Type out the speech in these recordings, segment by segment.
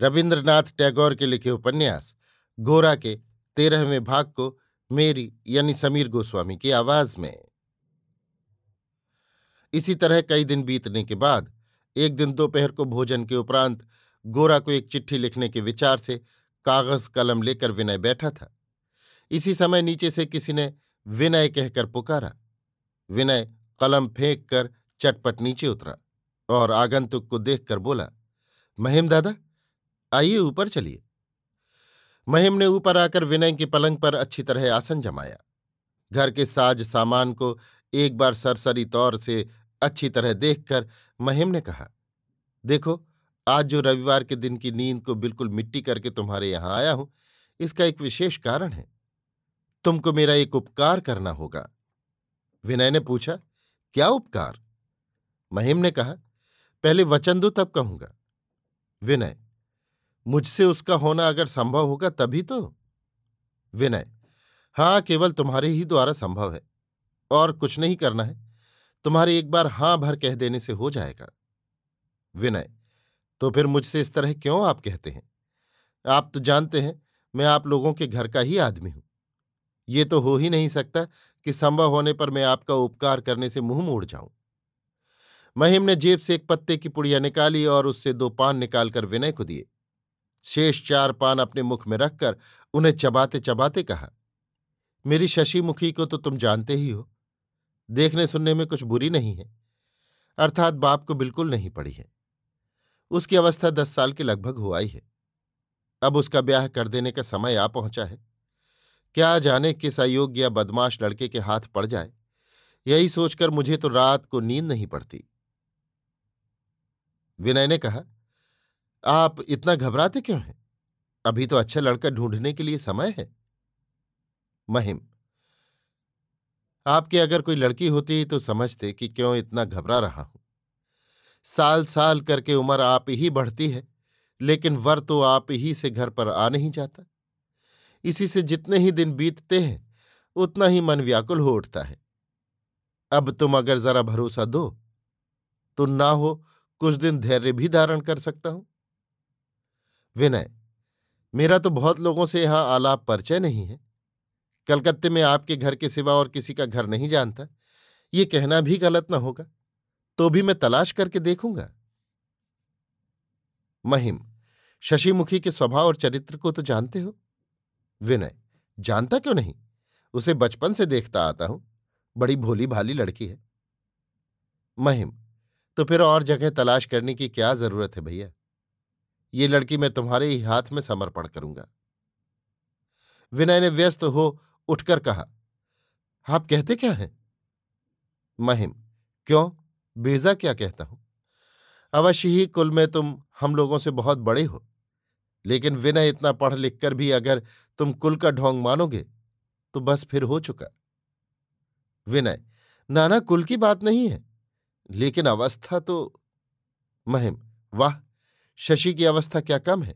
रविन्द्रनाथ टैगोर के लिखे उपन्यास, गोरा के तेरहवें भाग को मेरी यानी समीर गोस्वामी की आवाज़ में। इसी तरह कई दिन बीतने के बाद, एक दिन दोपहर को भोजन के उपरांत, गोरा को एक चिट्ठी लिखने के विचार से कागज़ कलम लेकर विनय बैठा था। इसी समय नीचे से किसी ने विनय कहकर पुकारा। विनय कलम फेंक कर चटपट नीचे उतरा और आगंतुक को देखकर बोला, महिम दादा आइए ऊपर चलिए। महिम ने ऊपर आकर विनय के पलंग पर अच्छी तरह आसन जमाया। घर के साज सामान को एक बार सरसरी तौर से अच्छी तरह देखकर महिम ने कहा, देखो, आज जो रविवार के दिन की नींद को बिल्कुल मिट्टी करके तुम्हारे यहाँ आया हूँ, इसका एक विशेष कारण है। तुमको मेरा एक उपकार करना होगा। विनय ने पूछा, क्या उपकार? महिम ने कहा, पहले वचन दो तब कहूँगा। विनय मुझसे उसका होना अगर संभव होगा तभी तो। विनय, हाँ, केवल तुम्हारे ही द्वारा संभव है, और कुछ नहीं करना है। तुम्हारे एक बार हाँ भर कह देने से हो जाएगा। विनय तो फिर मुझसे इस तरह क्यों आप कहते हैं? आप तो जानते हैं, मैं आप लोगों के घर का ही आदमी हूँ। ये तो हो ही नहीं सकता कि संभव होने पर मैं आपका उपकार करने से मुँह मोड़ जाऊँ। महिम ने जेब से एक पत्ते की पुड़िया निकाली और उससे दो पान निकालकर विनय को दिए। शेष चार पान अपने मुख में रखकर उन्हें चबाते चबाते कहा, मेरी शशि मुखी को तो तुम जानते ही हो। देखने सुनने में कुछ बुरी नहीं है। अर्थात बाप को बिल्कुल नहीं पड़ी है। उसकी अवस्था दस साल के लगभग हो आई है। अब उसका ब्याह कर देने का समय आ पहुँचा है। क्या जाने किस अयोग्य या बदमाश लड़के के हाथ पड़ जाए। यही सोचकर मुझे तो रात को नींद नहीं पड़ती। विनय ने कहा आप इतना घबराते क्यों हैं? अभी तो अच्छा लड़का ढूँढने के लिए समय है। महिम, आपके अगर कोई लड़की होती तो समझते कि क्यों इतना घबरा रहा हूँ। साल साल करके उम्र आप ही बढ़ती है, लेकिन वर तो आप ही से घर पर आ नहीं जाता। इसी से जितने ही दिन बीतते हैं, उतना ही मन व्याकुल हो उठता है। अब तुम अगर जरा भरोसा दो तो ना हो कुछ दिन धैर्य भी धारण कर सकता हूँ। विनय, मेरा तो बहुत लोगों से यहाँ आलाप परिचय नहीं है। कलकत्ते में आपके घर के सिवा और किसी का घर नहीं जानता। ये कहना भी गलत ना होगा तो भी मैं तलाश करके देखूँगा। महिम, शशिमुखी के स्वभाव और चरित्र को तो जानते हो? विनय, जानता क्यों नहीं? उसे बचपन से देखता आता हूँ। बड़ी भोली भाली लड़की है। महिम तो फिर और जगह तलाश करने की क्या ज़रूरत है भैया? ये लड़की मैं तुम्हारे ही हाथ में समर्पण करूँगा। विनय ने व्यस्त हो उठकर कहा, आप कहते क्या हैं? महिम, क्यों? बेजा क्या कहता हूँ? अवश्य ही कुल में तुम हम लोगों से बहुत बड़े हो, लेकिन विनय इतना पढ़ लिख कर भी अगर तुम कुल का ढोंग मानोगे तो बस फिर हो चुका। विनय, नाना, कुल की बात नहीं है, लेकिन अवस्था तो महिम, वाह! शशि की अवस्था क्या कम है?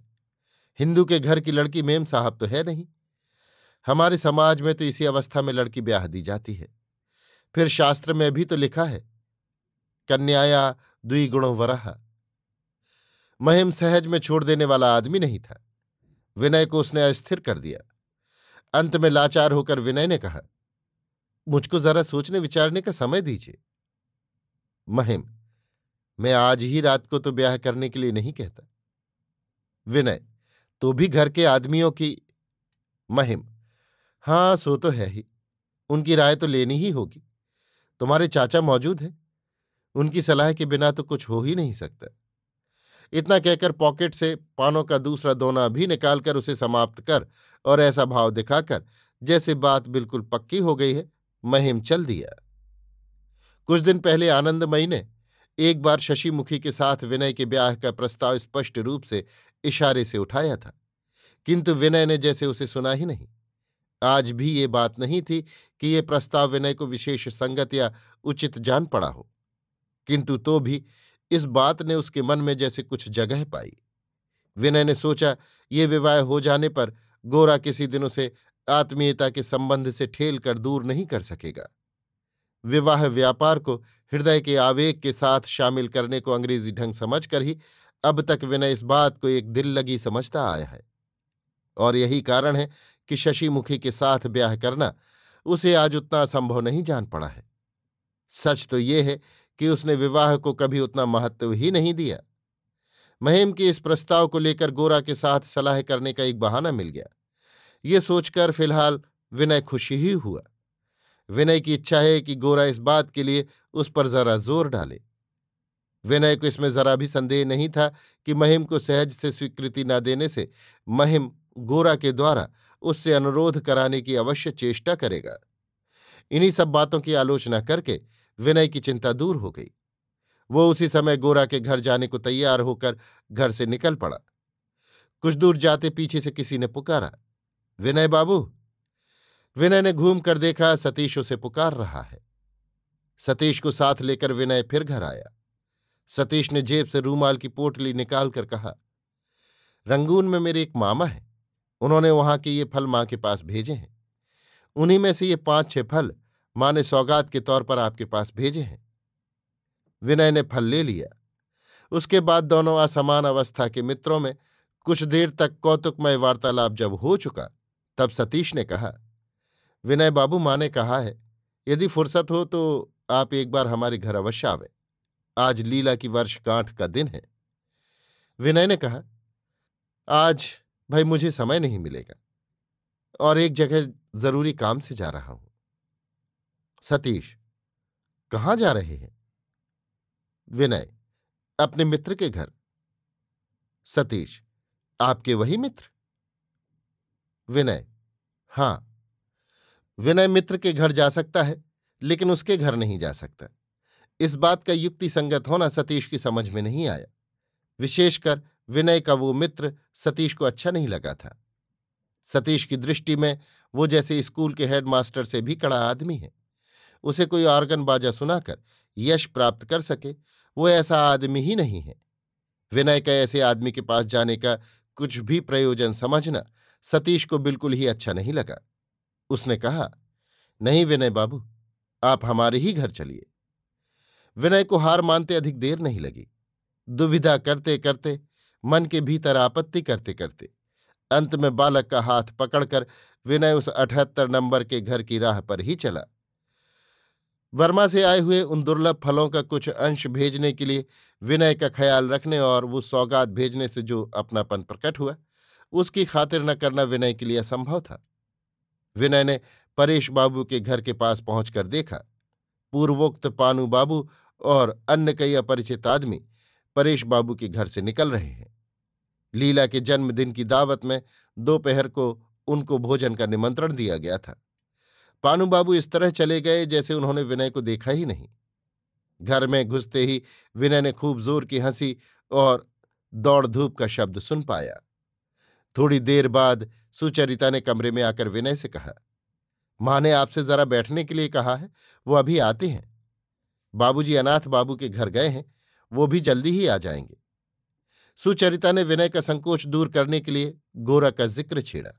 हिंदू के घर की लड़की मेम साहब तो है नहीं। हमारे समाज में तो इसी अवस्था में लड़की ब्याह दी जाती है। फिर शास्त्र में भी तो लिखा है, कन्याया द्विगुणों वरहा महिम सहज में छोड़ देने वाला आदमी नहीं था। विनय को उसने अस्थिर कर दिया। अंत में लाचार होकर विनय ने कहा, मुझको जरा सोचने विचारने का समय दीजिए। महिम मैं आज ही रात को तो ब्याह करने के लिए नहीं कहता। विनय तो भी घर के आदमियों की महिम। हाँ सो तो है ही। उनकी राय तो लेनी ही होगी। तुम्हारे चाचा मौजूद हैं। उनकी सलाह के बिना तो कुछ हो ही नहीं सकता। इतना कहकर पॉकेट से पानों का दूसरा दोना भी निकालकर उसे समाप्त कर और ऐसा भाव दिखाकर, जैसे बात बिल्कुल पक्की हो गई है, महिम चल दिया। कुछ दिन पहले आनंदमयी ने एक बार शशिमुखी के साथ विनय के ब्याह का प्रस्ताव स्पष्ट रूप से इशारे से उठाया था, किंतु विनय ने जैसे उसे सुना ही नहीं। आज भी ये बात नहीं थी कि ये प्रस्ताव विनय को विशेष संगत या उचित जान पड़ा हो, किंतु तो भी इस बात ने उसके मन में जैसे कुछ जगह पाई। विनय ने सोचा, ये विवाह हो जाने पर गोरा किसी दिन उसे आत्मीयता के संबंध से ठेल कर दूर नहीं कर सकेगा। विवाह व्यापार को हृदय के आवेग के साथ शामिल करने को अंग्रेज़ी ढंग समझकर ही अब तक विनय इस बात को एक दिल लगी समझता आया है। और यही कारण है कि शशिमुखी के साथ ब्याह करना उसे आज उतना असंभव नहीं जान पड़ा है। सच तो ये है कि उसने विवाह को कभी उतना महत्व ही नहीं दिया। महिम के इस प्रस्ताव को लेकर गोरा के साथ सलाह करने का एक बहाना मिल गया। ये सोचकर फ़िलहाल विनय खुशी ही हुआ। विनय की इच्छा है कि गोरा इस बात के लिए उस पर जरा ज़ोर डाले। विनय को इसमें जरा भी संदेह नहीं था कि महिम को सहज से स्वीकृति न देने से महिम गोरा के द्वारा उससे अनुरोध कराने की अवश्य चेष्टा करेगा। इन्हीं सब बातों की आलोचना करके विनय की चिंता दूर हो गई। वो उसी समय गोरा के घर जाने को तैयार होकर घर से निकल पड़ा। कुछ दूर जाते पीछे से किसी ने पुकारा, विनय बाबू? विनय ने घूम कर देखा, सतीश उसे पुकार रहा है। सतीश को साथ लेकर विनय फिर घर आया। सतीश ने जेब से रूमाल की पोटली निकालकर कहा, रंगून में मेरे एक मामा है। उन्होंने वहाँ के ये फल माँ के पास भेजे हैं। उन्हीं में से ये पाँच छह फल माँ ने सौगात के तौर पर आपके पास भेजे हैं। विनय ने फल ले लिया। उसके बाद दोनों असमान अवस्था के मित्रों में कुछ देर तक कौतुकमय वार्तालाप जब हो चुका, तब सतीश ने कहा, विनय बाबू, माँ ने कहा है, यदि फुर्सत हो तो आप एक बार हमारे घर अवश्य आवे। आज लीला की वर्षगांठ का दिन है। विनय ने कहा, आज भाई मुझे समय नहीं मिलेगा और एक जगह ज़रूरी काम से जा रहा हूँ। सतीश, कहाँ जा रहे हैं? विनय, अपने मित्र के घर। सतीश, आपके वही मित्र? विनय, हाँ, विनय मित्र के घर जा सकता है। लेकिन उसके घर नहीं जा सकता। इस बात का युक्ति संगत होना सतीश की समझ में नहीं आया। विशेषकर विनय का वो मित्र सतीश को अच्छा नहीं लगा था। सतीश की दृष्टि में वो जैसे स्कूल के हेडमास्टर से भी कड़ा आदमी है। उसे कोई ऑर्गन बाजा सुनाकर यश प्राप्त कर सके, वो ऐसा आदमी ही नहीं है। विनय का ऐसे आदमी के पास जाने का कुछ भी प्रयोजन समझना सतीश को बिल्कुल ही अच्छा नहीं लगा। उसने कहा, नहीं विनय बाबू आप हमारे ही घर चलिए। विनय को हार मानते अधिक देर नहीं लगी। दुविधा करते करते मन के भीतर आपत्ति करते करते अंत में बालक का हाथ पकड़कर विनय उस अठहत्तर नंबर के घर की राह पर ही चला। वर्मा से आए हुए उन दुर्लभ फलों का कुछ अंश भेजने के लिए विनय का ख्याल रखने और वो सौगात भेजने से जो अपनापन प्रकट हुआ, उसकी खातिर न करना विनय के लिए असंभव था। विनय ने परेश बाबू के घर के पास पहुंचकर देखा। पूर्वोक्त पानू बाबू और अन्य कई अपरिचित आदमी परेश बाबू के घर से निकल रहे हैं। लीला के जन्मदिन की दावत में दोपहर को उनको भोजन का निमंत्रण दिया गया था। पानू बाबू इस तरह चले गए जैसे उन्होंने विनय को देखा ही नहीं। घर में घुसते ही विनय ने खूब ज़ोर की हँसी और दौड़ धूप का शब्द सुन पाया। थोड़ी देर बाद सुचरिता ने कमरे में आकर विनय से कहा माँ ने आपसे जरा बैठने के लिए कहा है, वो अभी आते हैं। बाबूजी अनाथ बाबू के घर गए हैं, वो भी जल्दी ही आ जाएँगे। सुचरिता ने विनय का संकोच दूर करने के लिए गोरा का ज़िक्र छेड़ा।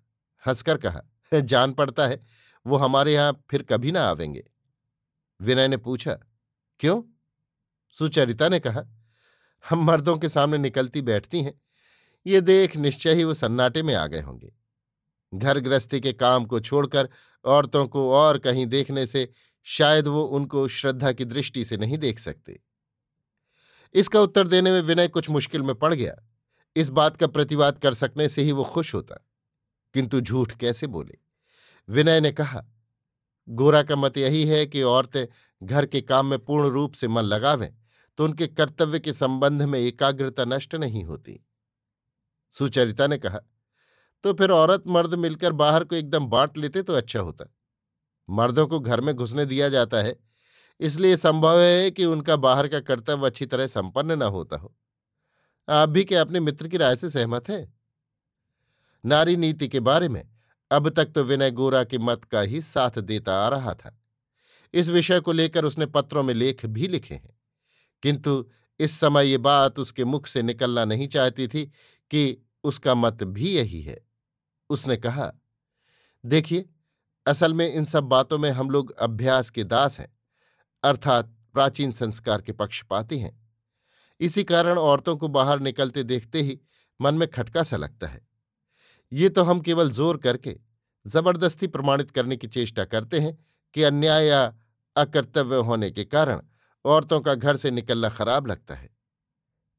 हंसकर कहा जान पड़ता है, वो हमारे यहाँ फिर कभी ना आवेंगे। विनय ने पूछा, क्यों? सुचरिता ने कहा, हम मर्दों के सामने निकलती बैठती हैं, ये देख निश्चय ही वो सन्नाटे में आ गए होंगे। घर गृहस्थी के काम को छोड़कर औरतों को और कहीं देखने से शायद वो उनको श्रद्धा की दृष्टि से नहीं देख सकते। इसका उत्तर देने में विनय कुछ मुश्किल में पड़ गया। इस बात का प्रतिवाद कर सकने से ही वो खुश होता। किंतु झूठ कैसे बोले? विनय ने कहा, गोरा का मत यही है कि औरतें घर के काम में पूर्ण रूप से मन लगावें तो उनके कर्तव्य के संबंध में एकाग्रता नष्ट नहीं होती। सुचरिता ने कहा तो फिर औरत मर्द मिलकर बाहर को एकदम बांट लेते तो अच्छा होता। मर्दों को घर में घुसने दिया जाता है, इसलिए संभव है कि उनका बाहर का कर्तव्य अच्छी तरह संपन्न न होता हो। आप भी क्या अपने मित्र की राय से सहमत हैं? नारी नीति के बारे में, अब तक तो विनय गोरा के मत का ही साथ देता आ रहा था। इस विषय को लेकर उसने पत्रों में लेख भी लिखे हैं। किंतु इस समय ये बात उसके मुख से निकलना नहीं चाहती थी कि उसका मत भी यही है। उसने कहा, देखिए, असल में इन सब बातों में हम लोग अभ्यास के दास हैं, अर्थात प्राचीन संस्कार के पक्ष पक्षपाती हैं। इसी कारण औरतों को बाहर निकलते देखते ही मन में खटका सा लगता है। ये तो हम केवल ज़ोर करके, ज़बरदस्ती प्रमाणित करने की चेष्टा करते हैं कि अन्याय या अकर्तव्य होने के कारण औरतों का घर से निकलना खराब लगता है।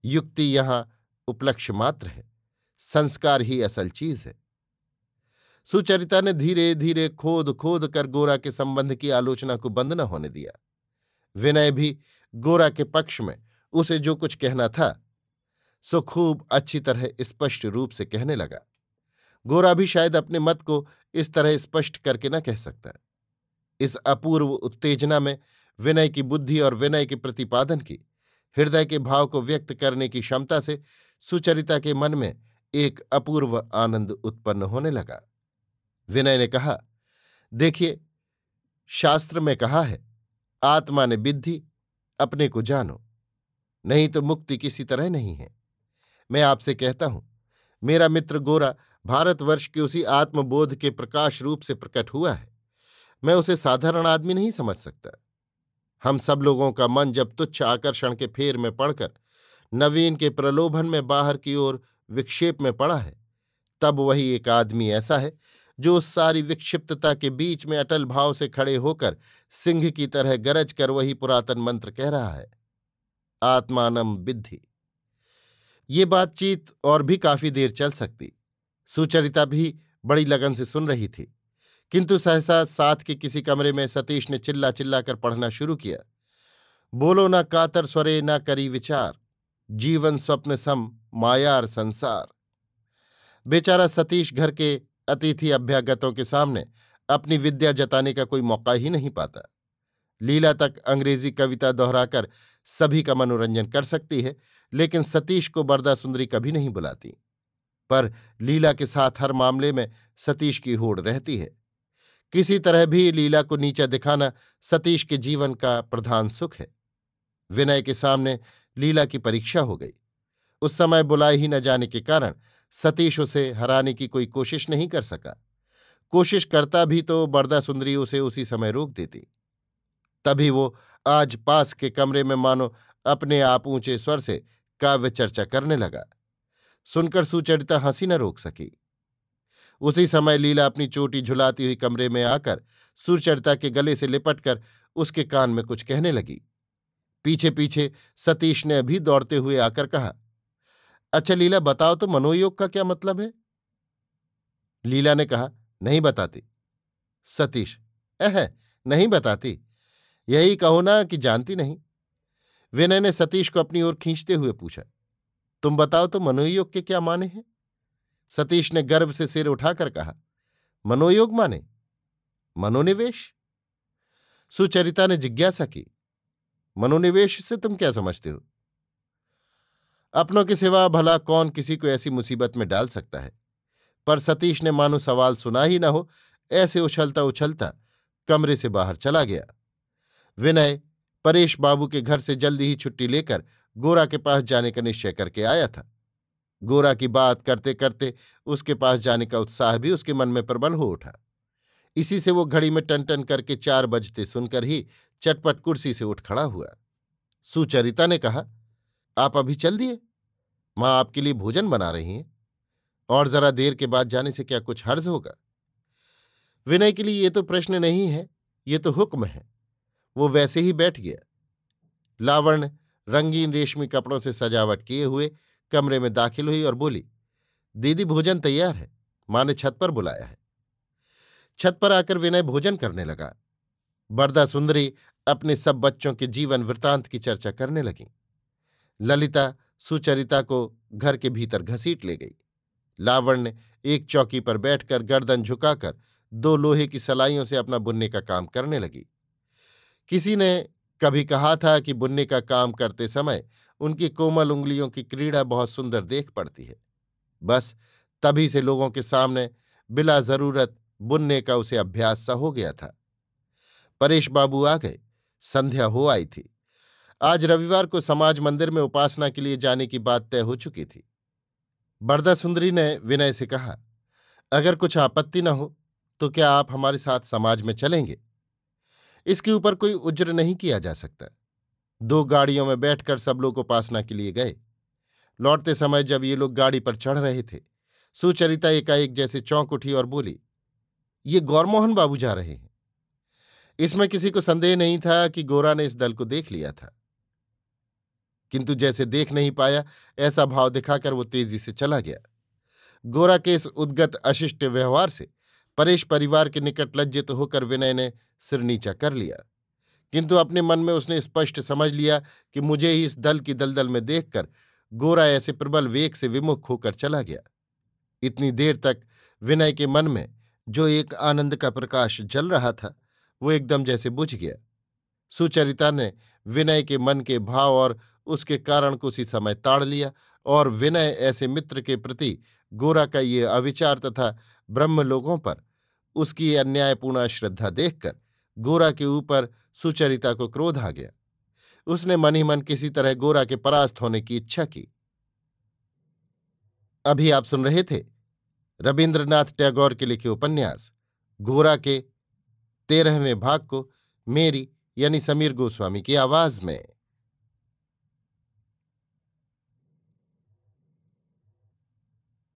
युक्ति यहाँ उपलक्ष्य मात्र है, संस्कार ही असल चीज़ है। सुचरिता ने धीरे धीरे खोद खोद कर गोरा के संबंध की आलोचना को बंद न होने दिया। विनय भी गोरा के पक्ष में उसे जो कुछ कहना था, सो खूब अच्छी तरह स्पष्ट रूप से कहने लगा। गोरा भी शायद अपने मत को इस तरह स्पष्ट करके न कह सकता। इस अपूर्व उत्तेजना में विनय की बुद्धि और विनय के प्रतिपादन की, हृदय के भाव को व्यक्त करने की क्षमता से सुचरिता के मन में एक अपूर्व आनंद उत्पन्न होने लगा। विनय ने कहा, देखिए, शास्त्र में कहा है, आत्मा ने विद्धि, अपने को जानो, नहीं तो मुक्ति किसी तरह नहीं है। मैं आपसे कहता हूँ, मेरा मित्र गोरा भारतवर्ष के उसी आत्मबोध के प्रकाश रूप से प्रकट हुआ है। मैं उसे साधारण आदमी नहीं समझ सकता। हम सब लोगों का मन जब तुच्छ आकर्षण के फेर में पड़कर, नवीन के प्रलोभन में बाहर की ओर विक्षेप में पड़ा है, तब वही एक आदमी ऐसा है जो उस सारी विक्षिप्तता के बीच में अटल भाव से खड़े होकर सिंह की तरह गरज कर वही पुरातन मंत्र कह रहा है, आत्मानम विद्धि। ये बातचीत और भी काफ़ी देर चल सकती। सुचरिता भी बड़ी लगन से सुन रही थी, किंतु सहसा साथ के किसी कमरे में सतीश ने चिल्ला चिल्ला कर पढ़ना शुरू किया। बोलो ना कातर स्वरे, ना करी विचार, जीवन स्वप्न सम, मायार संसार। बेचारा सतीश घर के अतिथि अभ्यागतों के सामने अपनी विद्या जताने का कोई मौका ही नहीं पाता। लीला तक अंग्रेज़ी कविता दोहराकर सभी का मनोरंजन कर सकती है, लेकिन सतीश को बरदा सुंदरी कभी नहीं बुलाती। पर लीला के साथ हर मामले में सतीश की होड़ रहती है। किसी तरह भी लीला को नीचा दिखाना सतीश के जीवन का प्रधान सुख है। विनय के सामने लीला की परीक्षा हो गई। उस समय बुलाए ही न जाने के कारण सतीश उसे हराने की कोई कोशिश नहीं कर सका। कोशिश करता भी तो बरदा सुंदरी उसे उसी समय रोक देती। तभी वो आज पास के कमरे में मानो अपने आप ऊँचे स्वर से काव्य चर्चा करने लगा। सुनकर सुचरिता हँसी न रोक सकी। उसी समय लीला अपनी चोटी झुलाती हुई कमरे में आकर सुचरिता के गले से लिपटकर उसके कान में कुछ कहने लगी। पीछे पीछे सतीश ने अभी दौड़ते हुए आकर कहा अच्छा लीला, बताओ तो मनोयोग का क्या मतलब है? लीला ने कहा, नहीं बताती। सतीश अह नहीं बताती। यही कहो ना कि जानती नहीं। विनय ने सतीश को अपनी ओर खींचते हुए पूछा, तुम बताओ तो मनोयोग के क्या माने हैं? सतीश ने गर्व से सिर उठाकर कहा मनोयोग माने? मनोनिवेश? सुचरिता ने जिज्ञासा की, मनोनिवेश से तुम क्या समझते हो? अपनों के सिवा भला कौन किसी को ऐसी मुसीबत में डाल सकता है? पर सतीश ने मानो सवाल सुना ही न हो, ऐसे उछलता उछलता कमरे से बाहर चला गया। विनय परेश बाबू के घर से जल्दी ही छुट्टी लेकर गोरा के पास जाने का निश्चय करके आया था। गोरा की बात करते करते उसके पास जाने का उत्साह भी उसके मन में प्रबल हो उठा। इसी से वो घड़ी में टन टन करके चार बजते सुनकर ही चटपट कुर्सी से उठ खड़ा हुआ। सुचरिता ने कहा आप अभी चल दिए। माँ आपके लिए भोजन बना रही हैं। और जरा देर के बाद जाने से क्या कुछ हर्ज होगा? विनय के लिए ये तो प्रश्न नहीं है, ये तो हुक्म है। वो वैसे ही बैठ गया। लावण रंगीन रेशमी कपड़ों से सजावट किए हुए कमरे में दाखिल हुई और बोली, दीदी, भोजन तैयार है। माँ ने छत पर बुलाया है। छत पर आकर विनय भोजन करने लगा। बरदा सुंदरी अपने सब बच्चों के जीवन वृतांत की चर्चा करने लगी। ललिता सुचरिता को घर के भीतर घसीट ले गई। लावण्य एक चौकी पर बैठकर गर्दन झुकाकर दो लोहे की सलाइयों से अपना बुनने का काम करने लगी। किसी ने कभी कहा था कि बुनने का काम करते समय उनकी कोमल उंगलियों की क्रीड़ा बहुत सुंदर देख पड़ती है। बस तभी से लोगों के सामने बिला ज़रूरत बुनने का उसे अभ्यास सा हो गया था। परेश बाबू आ गए। संध्या हो आई थी। आज रविवार को समाज मंदिर में उपासना के लिए जाने की बात तय हो चुकी थी। बरदा सुंदरी ने विनय से कहा, अगर कुछ आपत्ति न हो तो क्या आप हमारे साथ समाज में चलेंगे? इसके ऊपर कोई उज्र नहीं किया जा सकता। दो गाड़ियों में बैठकर सब लोग उपासना के लिए गए। लौटते समय जब ये लोग गाड़ी पर चढ़ रहे थे, सुचरिता एकाएक जैसे चौंक उठी और बोली, ये गौरमोहन बाबू जा रहे हैं। इसमें किसी को संदेह नहीं था कि गोरा ने इस दल को देख लिया था। किंतु जैसे देख नहीं पाया, ऐसा भाव दिखाकर वो तेज़ी से चला गया। गोरा के इस उद्गत अशिष्ट व्यवहार से परेश परिवार के निकट लज्जित होकर विनय ने सिर नीचा कर लिया। किंतु अपने मन में उसने स्पष्ट समझ लिया कि मुझे ही इस दल की दलदल में देखकर गोरा ऐसे प्रबल वेग से विमुख होकर चला गया। इतनी देर तक विनय के मन में जो एक आनंद का प्रकाश जल रहा था, वो एकदम जैसे बुझ गया। सुचरिता ने विनय के मन के भाव और उसके कारण को उसी समय ताड़ लिया और विनय ऐसे मित्र के प्रति गोरा का ये अविचार तथा ब्रह्म लोगों पर उसकी अन्यायपूर्ण श्रद्धा देखकर गोरा के ऊपर सुचरिता को क्रोध आ गया। उसने मन ही मन किसी तरह गोरा के परास्त होने की इच्छा की। अभी आप सुन रहे थे रविन्द्रनाथ टैगोर के लिखे उपन्यास, गोरा के तेरहवें भाग को मेरी यानी समीर गोस्वामी की आवाज़ में।